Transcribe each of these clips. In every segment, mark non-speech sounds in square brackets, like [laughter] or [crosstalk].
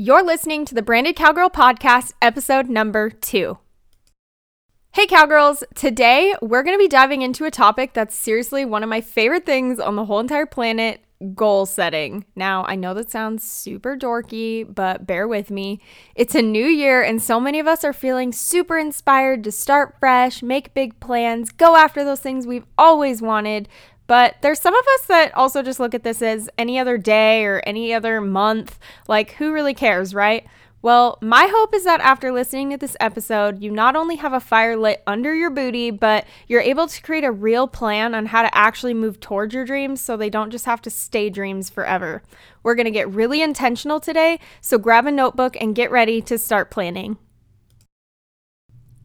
You're listening to the Branded Cowgirl Podcast, episode number two. Hey, Cowgirls! Today we're going to be diving into a topic that's seriously one of my favorite things on the whole entire planet goal setting. Now, I know that sounds super dorky, but bear with me. It's a new year, and so many of us are feeling super inspired to start fresh, make big plans, go after those things we've always wanted, but there's some of us that also just look at this as any other day or any other month. Like, who really cares, right? Well, my hope is that after listening to this episode, you not only have a fire lit under your booty, but you're able to create a real plan on how to actually move towards your dreams so they don't just have to stay dreams forever. We're to get really intentional today, so grab a notebook and get ready to start planning.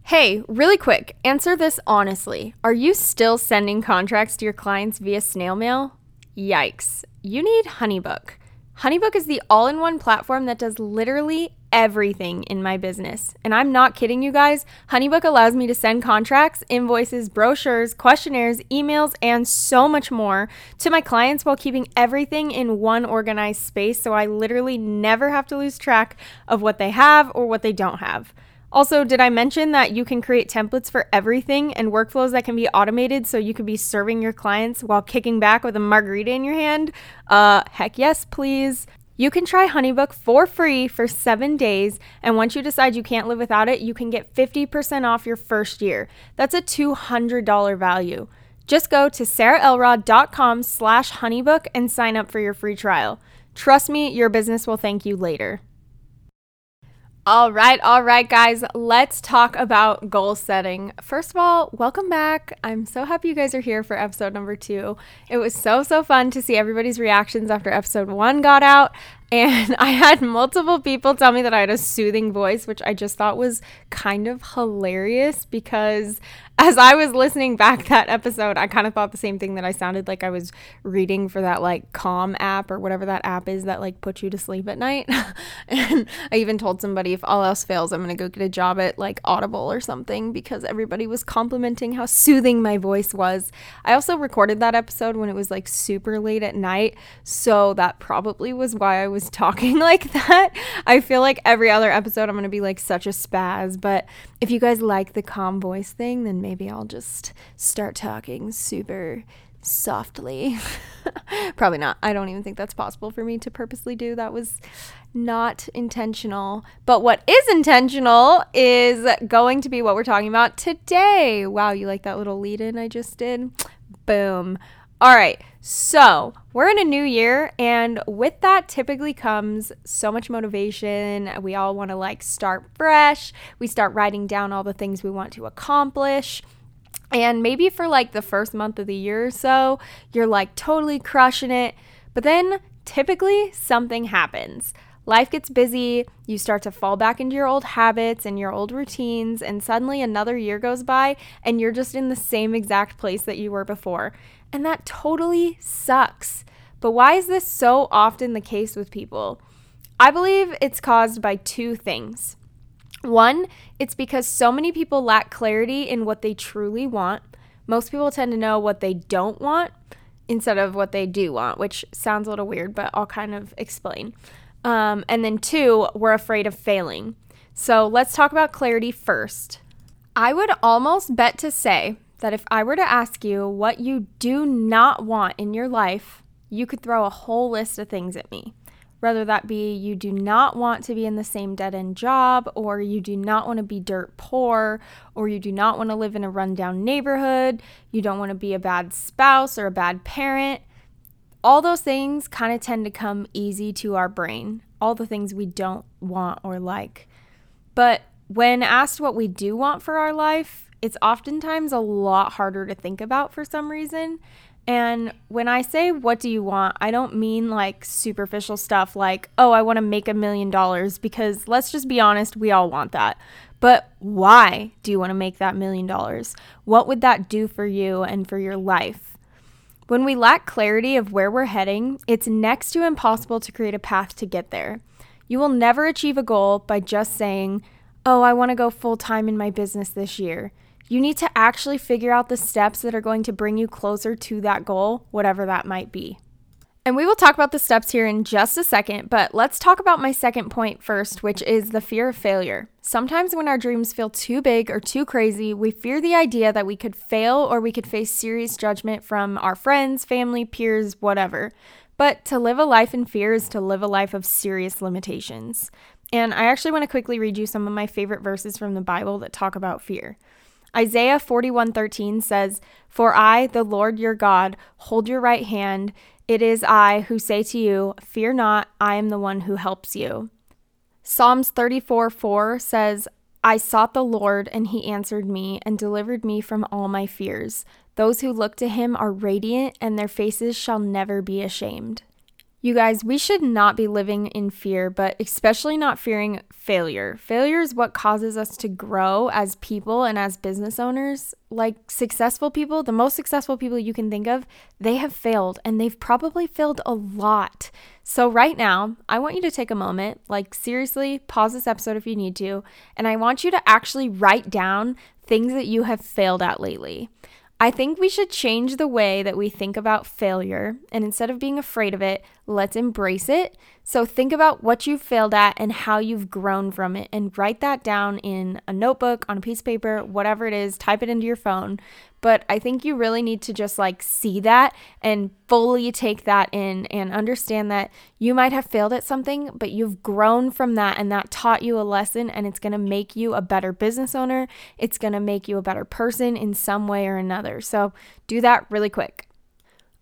Hey, really quick, answer this honestly. Are you still sending contracts to your clients via snail mail? Yikes. You need Honeybook. Honeybook is the all in one platform that does literally everything in my business. And I'm not kidding you guys. Honeybook allows me to send contracts, invoices, brochures, questionnaires, emails, and so much more to my clients while keeping everything in one organized space so I literally never have to lose track of what they have or what they don't have. Also, did I mention that you can create templates for everything and workflows that can be automated so you could be serving your clients while kicking back with a margarita in your hand? Uh, heck yes, please. You can try Honeybook for free for seven days, and once you decide you can't live without it, you can get 50% off your first year. That's a $200 value. Just go to sarahelrod.com slash honeybook and sign up for your free trial. Trust me, your business will thank you later. All right, all right, guys, let's talk about goal setting. First of all, welcome back. I'm so happy you guys are here for episode number two. It was so, so fun to see everybody's reactions after episode one got out. And [laughs] I had multiple people tell me that I had a soothing voice, which I just thought was kind of hilarious because as I was listening back that episode, I kind of thought the same thing that I sounded like I was reading for that like Calm app or whatever that app is that like puts you to sleep at night. [laughs] and I even told somebody if all else fails, I'm going to go get a job at like Audible or something because everybody was complimenting how soothing my voice was. I also recorded that episode when it was like super late at night. So that probably was why I was talking [laughs] like that. I feel like every other episode I'm going to be like such a spaz, but if you guys like the calm voice thing, then maybe I'll just start talking super softly. [laughs] Probably not. I don't even think that's possible for me to purposely do. That was not intentional. But what is intentional is going to be what we're talking about today. Wow, you like that little lead in I just did? Boom. All right, so we're in a new year, and with that typically comes so much motivation. We all want to like start fresh. We start writing down all the things we want to accomplish. And maybe for like the first month of the year or so, you're like totally crushing it. But then typically something happens. Life gets busy, you start to fall back into your old habits and your old routines, and suddenly another year goes by and you're just in the same exact place that you were before. And that totally sucks. But why is this so often the case with people? I believe it's caused by two things. One, it's because so many people lack clarity in what they truly want. Most people tend to know what they don't want instead of what they do want, which sounds a little weird, but I'll kind of explain. Um, and then two, we're afraid of failing. So let's talk about clarity first. I would almost bet to say that if I were to ask you what you do not want in your life, you could throw a whole list of things at me. Whether that be you do not want to be in the same dead end job, or you do not want to be dirt poor, or you do not want to live in a rundown neighborhood, you don't want to be a bad spouse or a bad parent. All those things kind of tend to come easy to our brain, all the things we don't want or like. But when asked what we do want for our life, it's oftentimes a lot harder to think about for some reason. And when I say, what do you want? I don't mean like superficial stuff like, oh, I want to make a million dollars, because let's just be honest, we all want that. But why do you want to make that million dollars? What would that do for you and for your life? When we lack clarity of where we're heading, it's next to impossible to create a path to get there. You will never achieve a goal by just saying, oh, I want to go full time in my business this year. You need to actually figure out the steps that are going to bring you closer to that goal, whatever that might be. And we will talk about the steps here in just a second, but let's talk about my second point first, which is the fear of failure. Sometimes when our dreams feel too big or too crazy, we fear the idea that we could fail or we could face serious judgment from our friends, family, peers, whatever. But to live a life in fear is to live a life of serious limitations. And I actually want to quickly read you some of my favorite verses from the Bible that talk about fear. Isaiah 41:13 says, "For I, the Lord your God, hold your right hand. It is I who say to you, Fear not, I am the one who helps you." Psalms 34:4 says, I sought the Lord, and he answered me and delivered me from all my fears. Those who look to him are radiant, and their faces shall never be ashamed. You guys, we should not be living in fear, but especially not fearing failure. Failure is what causes us to grow as people and as business owners. Like successful people, the most successful people you can think of, they have failed and they've probably failed a lot. So, right now, I want you to take a moment, like seriously, pause this episode if you need to, and I want you to actually write down things that you have failed at lately. I think we should change the way that we think about failure. And instead of being afraid of it, let's embrace it. So think about what you've failed at and how you've grown from it and write that down in a notebook, on a piece of paper, whatever it is, type it into your phone. But I think you really need to just like see that and fully take that in and understand that you might have failed at something, but you've grown from that and that taught you a lesson and it's to make you a better business owner. It's to make you a better person in some way or another. So do that really quick.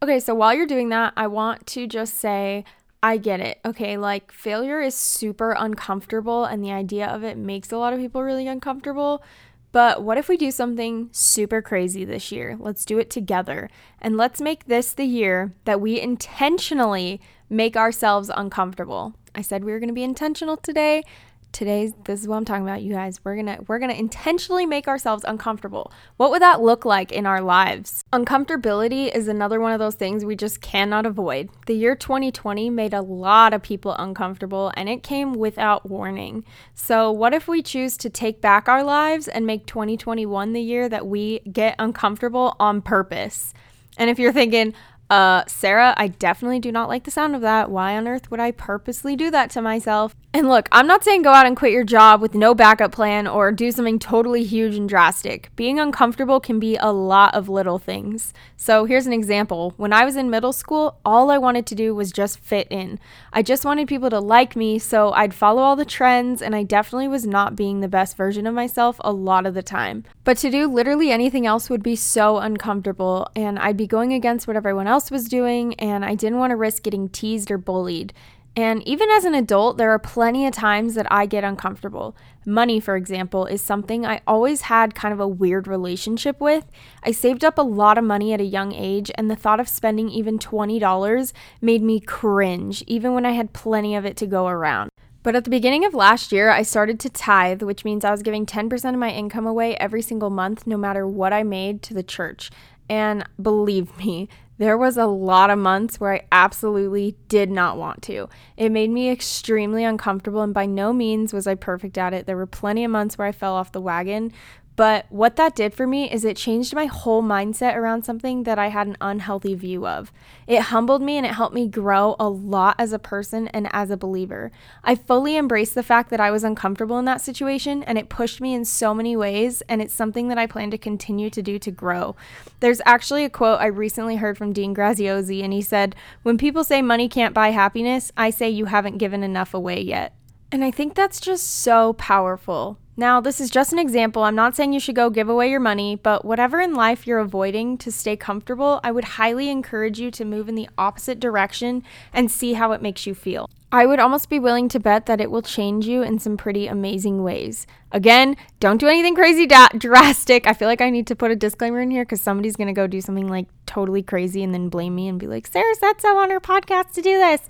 Okay, so while you're doing that, I want to just say, I get it. Okay, like failure is super uncomfortable and the idea of it makes a lot of people really uncomfortable. But what if we do something super crazy this year? Let's do it together. And let's make this the year that we intentionally make ourselves uncomfortable. I said we were going to be intentional today today's this is what I'm talking about you guys. We're to we're to intentionally make ourselves uncomfortable. What would that look like in our lives? Uncomfortability is another one of those things we just cannot avoid. The year 2020 made a lot of people uncomfortable and it came without warning. So what if we choose to take back our lives and make 2021 the year that we get uncomfortable on purpose? And if you're thinking uh, Sarah, I definitely do not like the sound of that. Why on earth would I purposely do that to myself? And look, I'm not saying go out and quit your job with no backup plan or do something totally huge and drastic. Being uncomfortable can be a lot of little things. So here's an example. When I was in middle school, all I wanted to do was just fit in. I just wanted people to like me, so I'd follow all the trends, and I definitely was not being the best version of myself a lot of the time. But to do literally anything else would be so uncomfortable, and I'd be going against what everyone else was doing, and I didn't want to risk getting teased or bullied. And even as an adult, there are plenty of times that I get uncomfortable. Money, for example, is something I always had kind of a weird relationship with. I saved up a lot of money at a young age, and the thought of spending even $20 made me cringe, even when I had plenty of it to go around. But at the beginning of last year, I started to tithe, which means I was giving 10% of my income away every single month, no matter what I made, to the church. And believe me, there was a lot of months where I absolutely did not want to. It made me extremely uncomfortable, and by no means was I perfect at it. There were plenty of months where I fell off the wagon, but what that did for me is it changed my whole mindset around something that I had an unhealthy view of. It humbled me and it helped me grow a lot as a person and as a believer. I fully embraced the fact that I was uncomfortable in that situation and it pushed me in so many ways, and it's something that I plan to continue to do to grow. There's actually a quote I recently heard from Dean Graziosi, and he said, When people say money can't buy happiness, I say you haven't given enough away yet. And I think that's just so powerful. Now, this is just an example. I'm not saying you should go give away your money, but whatever in life you're avoiding to stay comfortable, I would highly encourage you to move in the opposite direction and see how it makes you feel. I would almost be willing to bet that it will change you in some pretty amazing ways. Again, don't do anything crazy da- drastic. I feel like I need to put a disclaimer in here because somebody's going to go do something like totally crazy and then blame me and be like, Sarah said so on her podcast to do this.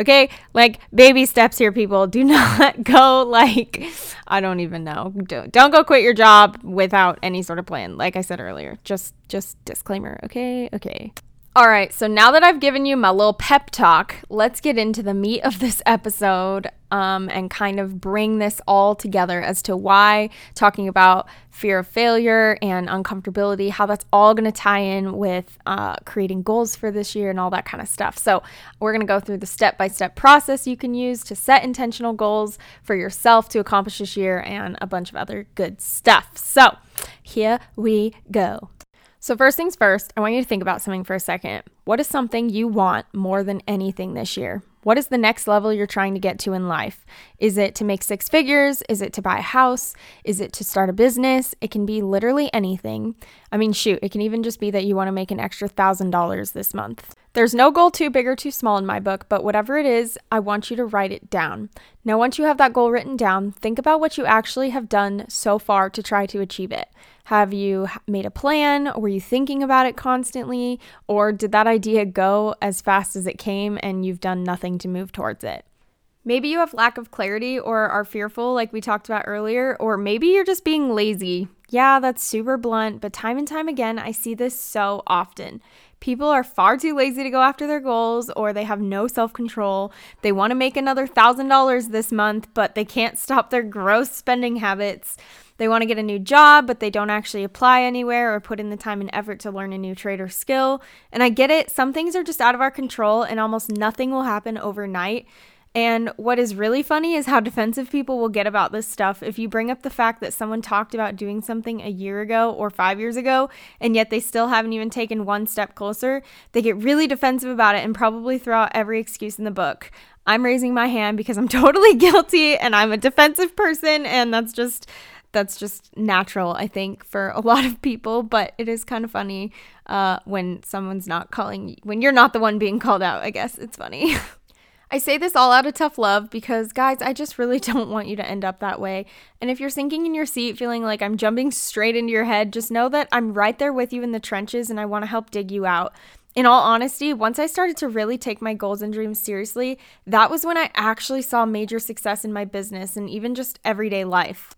Okay, like baby steps here, people. Do [laughs] not go like, I don't even know. Don't, don't go quit your job without any sort of plan. Like I said earlier, just, just disclaimer. Okay, okay. All right, so now that I've given you my little pep talk, let's get into the meat of this episode um, and kind of bring this all together as to why talking about fear of failure and uncomfortability, how that's all going to tie in with uh, creating goals for this year and all that kind of stuff. So, we're going to go through the step by step process you can use to set intentional goals for yourself to accomplish this year and a bunch of other good stuff. So, here we go. So, first things first, I want you to think about something for a second. What is something you want more than anything this year? What is the next level you're trying to get to in life? Is it to make six figures? Is it to buy a house? Is it to start a business? It can be literally anything. I mean, shoot, it can even just be that you want to make an extra thousand dollars this month. There's no goal too big or too small in my book, but whatever it is, I want you to write it down. Now, once you have that goal written down, think about what you actually have done so far to try to achieve it. Have you made a plan? Were you thinking about it constantly? Or did that idea go as fast as it came and you've done nothing to move towards it? Maybe you have lack of clarity or are fearful, like we talked about earlier, or maybe you're just being lazy. Yeah, that's super blunt, but time and time again, I see this so often. People are far too lazy to go after their goals, or they have no self control. They want to make another $1,000 this month, but they can't stop their gross spending habits. They want to get a new job, but they don't actually apply anywhere or put in the time and effort to learn a new trade or skill. And I get it, some things are just out of our control and almost nothing will happen overnight. And what is really funny is how defensive people will get about this stuff if you bring up the fact that someone talked about doing something a year ago or five years ago, and yet they still haven't even taken one step closer. They get really defensive about it and probably throw out every excuse in the book. I'm raising my hand because I'm [laughs] totally guilty and I'm a defensive person, and that's just that's just natural, I think, for a lot of people. But it is kind of funny uh, when someone's not calling, when you're not the one being called out. I guess it's funny. [laughs] I say this all out of tough love because, guys, I just really [laughs] don't want you to end up that way. And if you're sinking in your seat feeling like I'm jumping straight into your head, just know that I'm right there with you in the trenches and I want to help dig you out. In all honesty, once I started to really take my goals and dreams seriously, that was when I actually saw major success in my business and even just everyday life.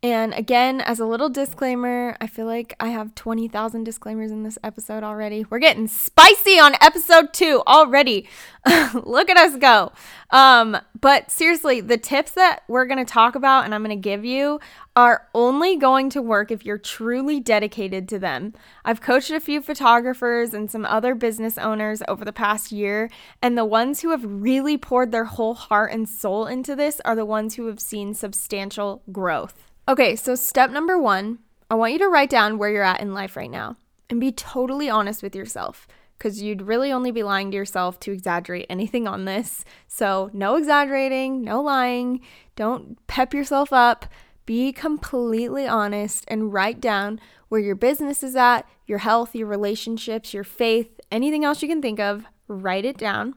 And again, as a little disclaimer, I feel like I have 20,000 disclaimers in this episode already. We're getting spicy on episode two already. [laughs] Look at us go. Um, but seriously, the tips that we're going to talk about and I'm going to give you are only going to work if you're truly dedicated to them. I've coached a few photographers and some other business owners over the past year, and the ones who have really poured their whole heart and soul into this are the ones who have seen substantial growth. Okay, so step number one I want you to write down where you're at in life right now and be totally honest with yourself because you'd really only be lying to yourself to exaggerate anything on this. So, no exaggerating, no lying. Don't pep yourself up. Be completely honest and write down where your business is at, your health, your relationships, your faith, anything else you can think of. Write it down.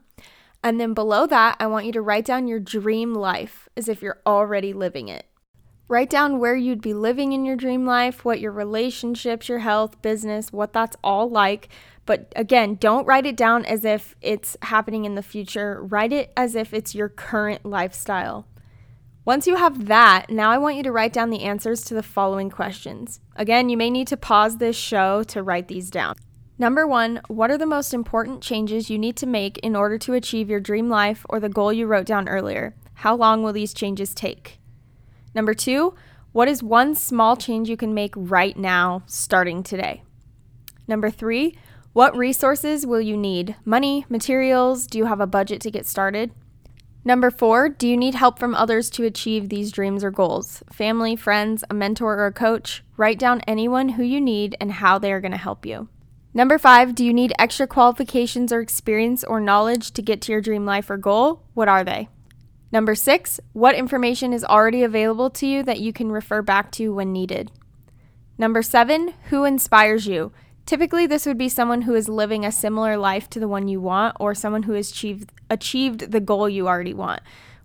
And then below that, I want you to write down your dream life as if you're already living it. Write down where you'd be living in your dream life, what your relationships, your health, business, what that's all like. But again, don't write it down as if it's happening in the future. Write it as if it's your current lifestyle. Once you have that, now I want you to write down the answers to the following questions. Again, you may need to pause this show to write these down. Number one, what are the most important changes you need to make in order to achieve your dream life or the goal you wrote down earlier? How long will these changes take? Number two, what is one small change you can make right now, starting today? Number three, what resources will you need? Money, materials? Do you have a budget to get started? Number four, do you need help from others to achieve these dreams or goals? Family, friends, a mentor, or a coach? Write down anyone who you need and how they are going to help you. Number five, do you need extra qualifications or experience or knowledge to get to your dream life or goal? What are they? Number six, what information is already available to you that you can refer back to when needed? Number seven, who inspires you? Typically, this would be someone who is living a similar life to the one you want or someone who has achieved, achieved the goal you already want.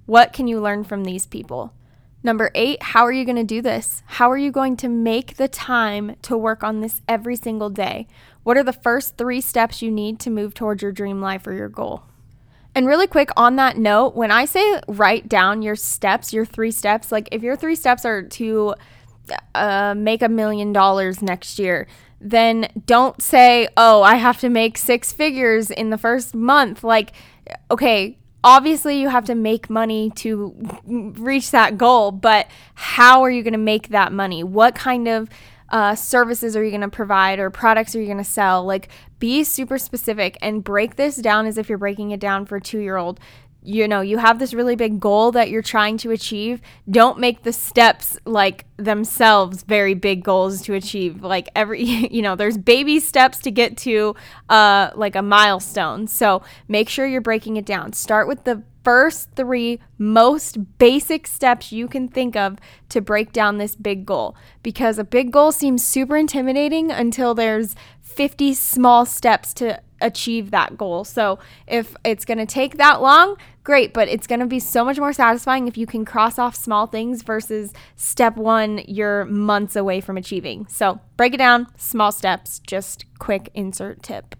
What can you learn from these people? Number eight, how are you going to do this? How are you going to make the time to work on this every single day? What are the first three steps you need to move towards your dream life or your goal? And really quick on that note, when I say write down your steps, your three steps, like if your three steps are to uh, make a million dollars next year, then don't say, oh, I have to make six figures in the first month. Like, okay, obviously you have to make money to reach that goal, but how are you going to make that money? What kind of uh, services are you going to provide or products are you going to sell? Like, be super specific and break this down as if you're breaking it down for a two year old you know, you have this really big goal that you're trying to achieve, don't make the steps like themselves very big goals to achieve. Like every, [laughs] you know, there's baby steps to get to uh like a milestone. So, make sure you're breaking it down. Start with the first 3 most basic steps you can think of to break down this big goal because a big goal seems super intimidating until there's 50 small steps to achieve that goal. So if it's going to take that long, great, but it's going to be so much more satisfying if you can cross off small things versus step 1 you're months away from achieving. So break it down, small steps, just quick insert tip.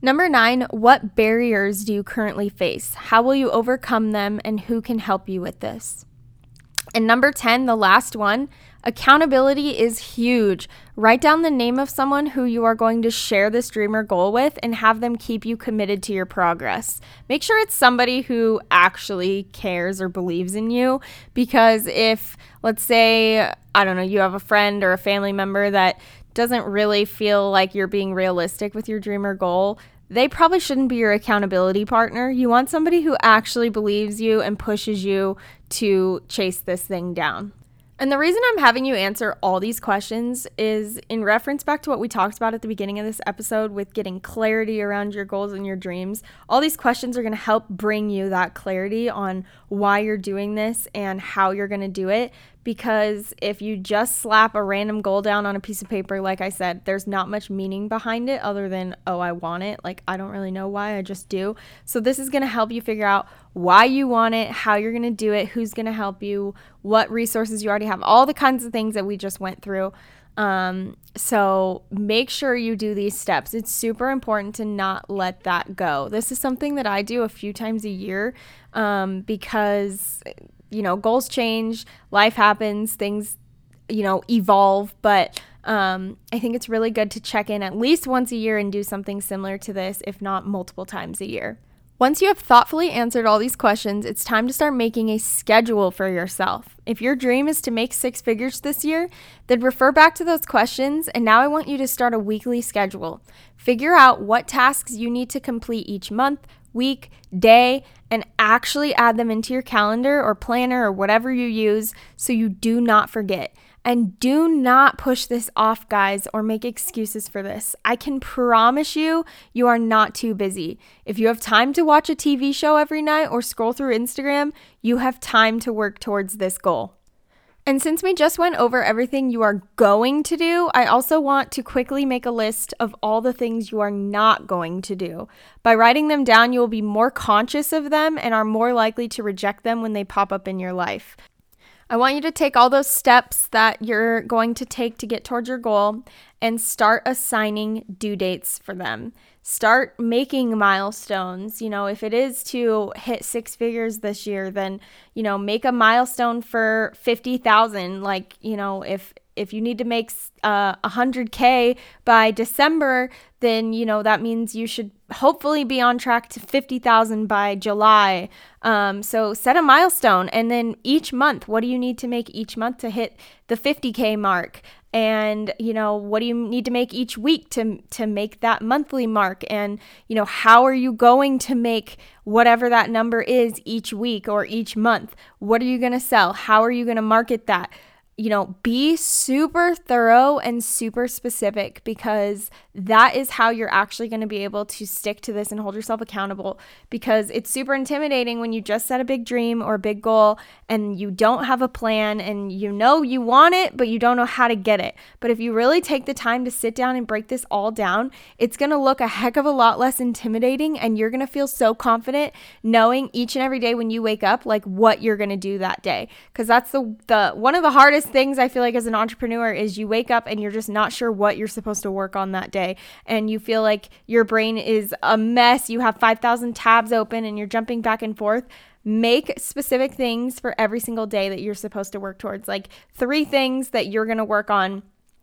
Number 9, what barriers do you currently face? How will you overcome them and who can help you with this? And number 10, the last one, accountability is huge. Write down the name of someone who you are going to share this dream or goal with and have them keep you committed to your progress. Make sure it's somebody who actually cares or believes in you because if, let's say, I don't know, you have a friend or a family member that doesn't really feel like you're being realistic with your dream or goal, they probably shouldn't be your accountability partner. You want somebody who actually believes you and pushes you to chase this thing down. And the reason I'm having you answer all these questions is in reference back to what we talked about at the beginning of this episode with getting clarity around your goals and your dreams. All these questions are going to help bring you that clarity on why you're doing this and how you're going to do it because if you just slap a random goal down on a piece of paper, like I said, there's not much meaning behind it other than, oh, I want it. Like, I don't really know why, I just do. So, this is to help you figure out why you want it, how you're to do it, who's to help you, what resources you already have, all the kinds of things that we just went through. Um, so make sure you do these steps. It's super important to not let that go. This is something that I do a few times a year um, because you know, goals change, life happens, things, you know, evolve. But um, I think it's really good to check in at least once a year and do something similar to this, if not multiple times a year. Once you have thoughtfully answered all these questions, it's time to start making a schedule for yourself. If your dream is to make six figures this year, then refer back to those questions. And now I want you to start a weekly schedule. Figure out what tasks you need to complete each month, week, day, and actually add them into your calendar or planner or whatever you use so you do not forget. And do not push this off, guys, or make excuses for this. I can promise you, you are not too busy. If you have time to watch a TV show every night or scroll through Instagram, you have time to work towards this goal. And since we just went over everything you are going to do, I also want to quickly make a list of all the things you are not going to do. By writing them down, you will be more conscious of them and are more likely to reject them when they pop up in your life. I want you to take all those steps that you're going to take to get towards your goal and start assigning due dates for them start making milestones. You know, if it is to hit six figures this year, then, you know, make a milestone for 50,000. Like, you know, if, if you need to make uh, 100K by December, then, you know, that means you should hopefully be on track to 50,000 by July. Um, so set a milestone. And then each month, what do you need to make each month to hit the 50K mark? and you know what do you need to make each week to to make that monthly mark and you know how are you going to make whatever that number is each week or each month what are you going to sell how are you going to market that you know, be super thorough and super specific because that is how you're actually going to be able to stick to this and hold yourself accountable. Because it's super intimidating when you just set a big dream or a big goal and you don't have a plan and you know you want it, but you don't know how to get it. But if you really take the time to sit down and break this all down, it's going to look a heck of a lot less intimidating and you're going to feel so confident knowing each and every day when you wake up, like what you're going to do that day. Because that's the, the one of the hardest hardest things I feel like as an entrepreneur is you wake up and you're just not sure what you're supposed to work on that day. And you feel like your brain is a mess. You have 5,000 tabs open and you're jumping back and forth. Make specific things for every single day that you're supposed to work towards. Like three things that you're going to work on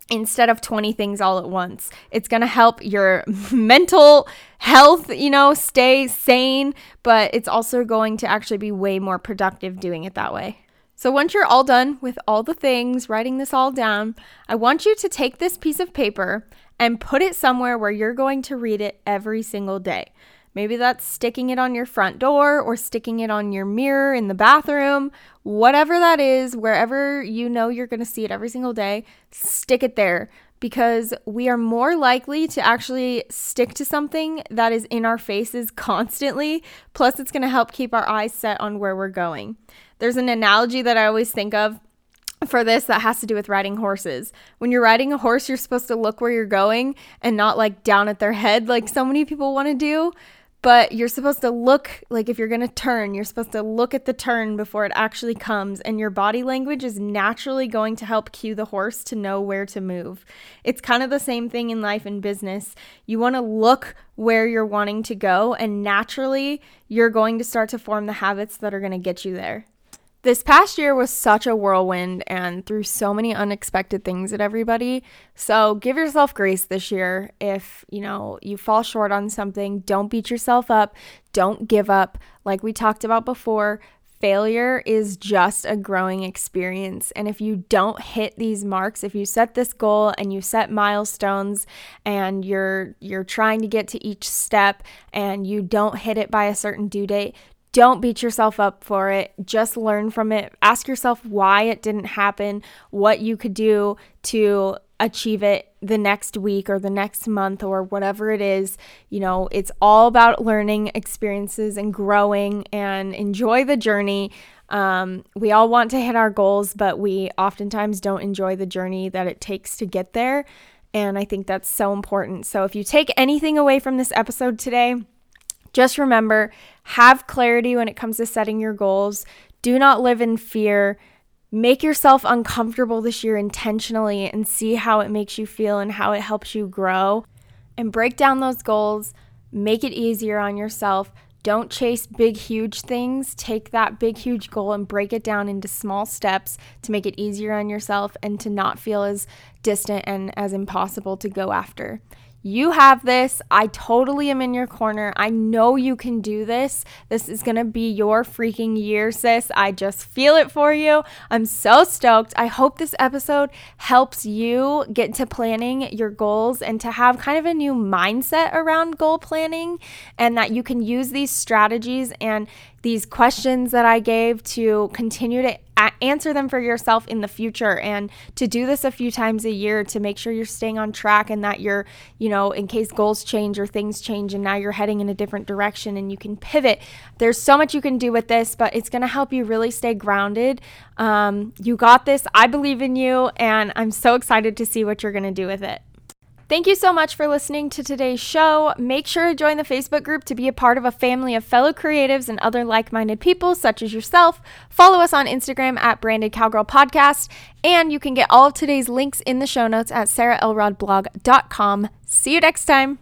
instead of 20 things all at once. It's going to help your [laughs] mental health, you know, stay sane, but it's also going to actually be way more productive doing it that way. So, once you're all done with all the things, writing this all down, I want you to take this piece of paper and put it somewhere where you're going to read it every single day. Maybe that's sticking it on your front door or sticking it on your mirror in the bathroom, whatever that is, wherever you know you're going to see it every single day, stick it there because we are more likely to actually stick to something that is in our faces [laughs] constantly. Plus, it's going to help keep our eyes set on where we're going. There's an analogy that I always think of for this that has to do with riding horses. When you're riding a horse, you're supposed to look where you're going and not like down at their head like so many people want to do but you're supposed to look like if you're going to turn, you're supposed to look at the turn before it actually comes, and your body language is naturally going to help cue the horse to know where to move. It's kind of the same thing in life and business. You want to look where you're wanting to go, and naturally, you're going to start to form the habits that are going to get you there. This past year was such a whirlwind and threw so many unexpected things at everybody. So give yourself grace this year. If, you know, you fall short on something, don't beat yourself up. Don't give up. Like we talked about before, failure is just a growing experience. And if you don't hit these marks, if you set this goal and you set milestones and you're you're trying to get to each step and you don't hit it by a certain due date, don't beat yourself up for it. Just learn from it. Ask yourself why it didn't happen, what you could do to achieve it the next week or the next month or whatever it is. You know, it's all about learning experiences and growing and enjoy the journey. Um, we all want to hit our goals, but we oftentimes don't enjoy the journey that it takes to get there. And I think that's so important. So if you take anything away from this episode today, just remember have clarity when it comes to setting your goals. Do not live in fear. Make yourself uncomfortable this year intentionally and see how it makes you feel and how it helps you grow. And break down those goals. Make it easier on yourself. Don't chase big, huge things. Take that big, huge goal and break it down into small steps to make it easier on yourself and to not feel as distant and as impossible to go after. You have this. I totally am in your corner. I know you can do this. This is going to be your freaking year, sis. I just feel it for you. I'm so stoked. I hope this episode helps you get to planning your goals and to have kind of a new mindset around goal planning and that you can use these strategies and these questions that I gave to continue to answer them for yourself in the future and to do this a few times a year to make sure you're staying on track and that you're, you know, in case goals change or things change and now you're heading in a different direction and you can pivot. There's so much you can do with this, but it's going to help you really stay grounded. Um, you got this. I believe in you and I'm so excited to see what you're going to do with it. Thank you so much for listening to today's show. Make sure to join the Facebook group to be a part of a family of fellow creatives and other like minded people, such as yourself. Follow us on Instagram at Branded Cowgirl Podcast, and you can get all of today's links in the show notes at sarahelrodblog.com. See you next time.